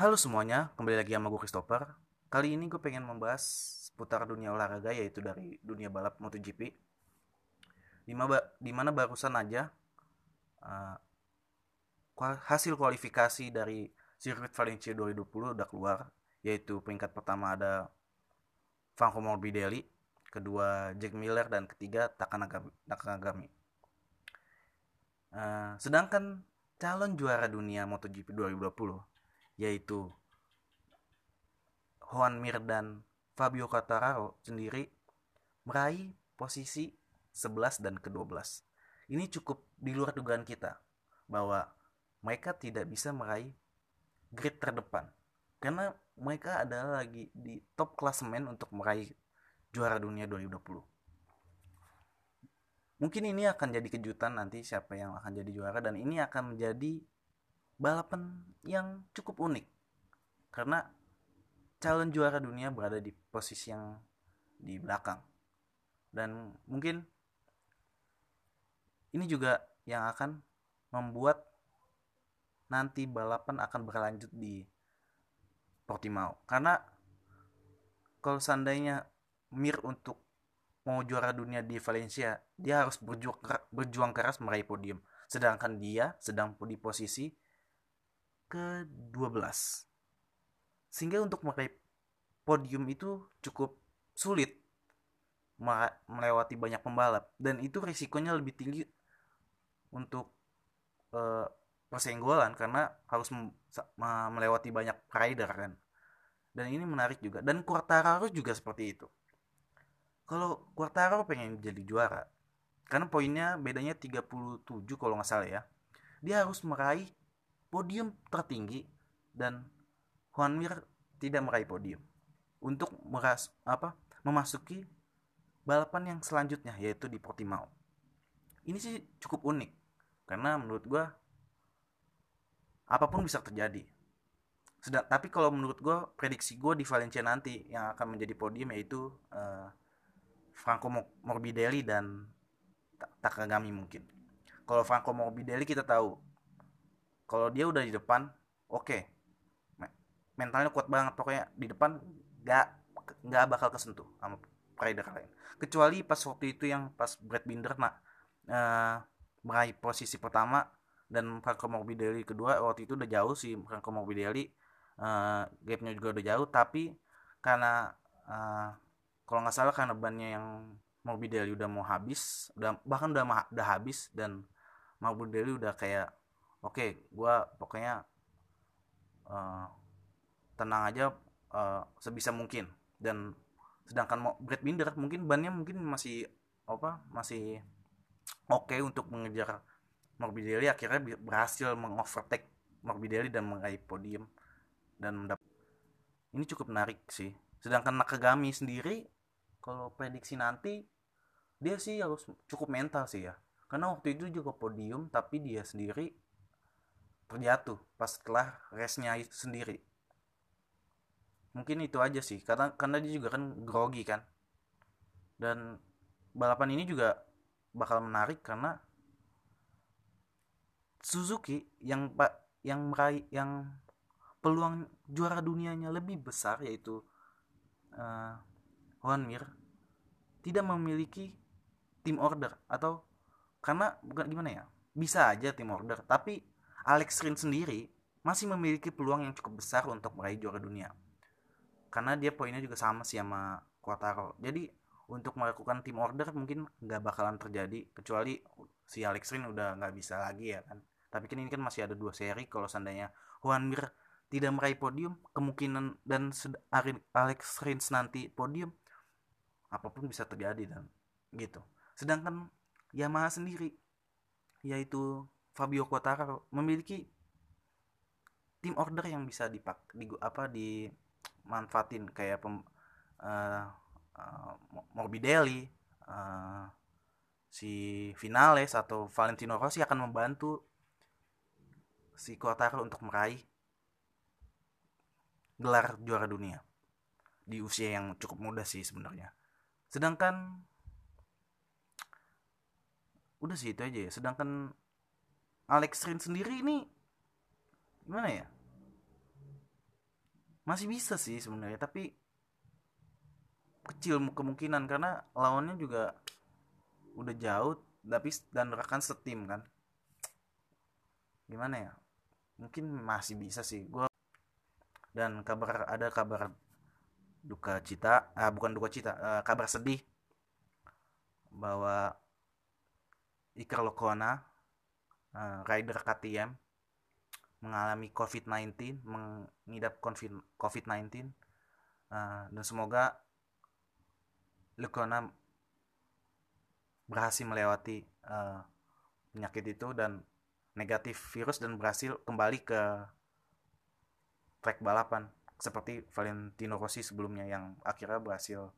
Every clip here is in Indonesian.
Halo semuanya, kembali lagi sama gue Christopher. Kali ini gue pengen membahas seputar dunia olahraga yaitu dari dunia balap MotoGP. Di mana, barusan aja uh, hasil kualifikasi dari sirkuit Valencia 2020 udah keluar, yaitu peringkat pertama ada Franco Morbidelli, kedua Jack Miller dan ketiga Takanagami. Takanagami. Uh, sedangkan calon juara dunia MotoGP 2020 yaitu Juan Mir dan Fabio Quartararo sendiri meraih posisi 11 dan ke-12. Ini cukup di luar dugaan kita bahwa mereka tidak bisa meraih grid terdepan karena mereka adalah lagi di top klasemen untuk meraih juara dunia 2020 mungkin ini akan jadi kejutan nanti siapa yang akan jadi juara dan ini akan menjadi balapan yang cukup unik. Karena calon juara dunia berada di posisi yang di belakang. Dan mungkin ini juga yang akan membuat nanti balapan akan berlanjut di Portimao. Karena kalau seandainya Mir untuk mau juara dunia di Valencia dia harus berjuang keras meraih podium. Sedangkan dia sedang di posisi ke-12. Sehingga untuk meraih podium itu cukup sulit melewati banyak pembalap dan itu risikonya lebih tinggi untuk uh, persenggolan karena harus melewati banyak rider kan. Dan ini menarik juga dan Quartararo juga seperti itu. Kalau Quartararo pengen jadi juara karena poinnya bedanya 37 kalau nggak salah ya. Dia harus meraih podium tertinggi dan Juan Mir tidak meraih podium untuk meras apa memasuki balapan yang selanjutnya yaitu di Portimao. Ini sih cukup unik karena menurut gue apa pun bisa terjadi. Sedang, tapi kalau menurut gue prediksi gue di Valencia nanti yang akan menjadi podium yaitu uh, Franco Morbidelli dan Takagami mungkin. Kalau Franco Morbidelli kita tahu kalau dia udah di depan oke. Okay. mentalnya kuat banget. Pokoknya di depan nggak nggak bakal kesentuh sama rider lain. Kecuali pas waktu itu yang pas Brad Binder nak. Uh, meraih posisi pertama dan Franco Morbidelli kedua waktu itu udah jauh sih Franco Morbidelli. Uh, gapnya juga udah jauh. Tapi karena uh, kalau nggak salah karena bannya yang Morbidelli udah mau habis udah bahkan udah udah habis dan Morbidelli udah kayak oke gue pokoknya uh, tenang aja uh, sebisa mungkin. Dan sedangkan Brad Binder mungkin bannya mungkin masih apa masih oke okay untuk mengejar Morbidelli akhirnya berhasil mengovertake Morbidelli dan meraih podium dan mendapat ini cukup menarik sih. Sedangkan Nakagami sendiri kalau prediksi nanti dia sih harus cukup mental sih ya. Karena waktu itu juga podium tapi dia sendiri terjatuh pas setelah race-nya sendiri. Mungkin itu aja sih karena karena dia juga kan grogi kan. Dan balapan ini juga bakal menarik karena Suzuki yang pak yang meraih yang peluang juara dunianya lebih besar yaitu uh, Juan Mir tidak memiliki tim order atau karena bukan gimana ya bisa aja tim order tapi Alex Rin sendiri masih memiliki peluang yang cukup besar untuk meraih juara dunia. Karena dia poinnya juga sama sih sama Quartaro. Jadi untuk melakukan tim order mungkin nggak bakalan terjadi kecuali si Alex Rin udah nggak bisa lagi ya kan. Tapi kan ini kan masih ada dua seri kalau seandainya Juan Mir tidak meraih podium kemungkinan dan Alex Rins nanti podium apa pun bisa terjadi dan gitu. Sedangkan Yamaha sendiri yaitu Fabio Quartararo memiliki tim order yang bisa dipak di apa dimanfaatin kayak pem, uh, uh, Morbidelli uh, si Vinales atau Valentino Rossi akan membantu si Quartararo untuk meraih gelar juara dunia di usia yang cukup muda sih sebenarnya. Sedangkan udah sih itu aja ya sedangkan Alex Rin sendiri ini gimana ya? Masih bisa sih sebenarnya tapi kecil kemungkinan karena lawannya juga udah jauh tapi dan rekan setim kan. Gimana ya? Mungkin masih bisa sih. Gue dan kabar ada kabar duka cita ah bukan duka cita uh, kabar sedih bahwa Iker Lokona uh, rider KTM mengalami COVID-19 mengidap COVID-19 uh, dan semoga Lokona berhasil melewati uh, penyakit itu dan negatif virus dan berhasil kembali ke track balapan seperti Valentino Rossi sebelumnya yang akhirnya berhasil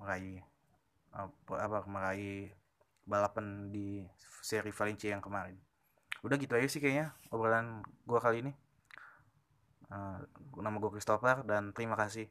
meraih apa, apa meraih balapan di seri Valencia yang kemarin. Udah gitu aja sih kayaknya obrolan gue kali ini. Uh, nama gue Christopher dan terima kasih.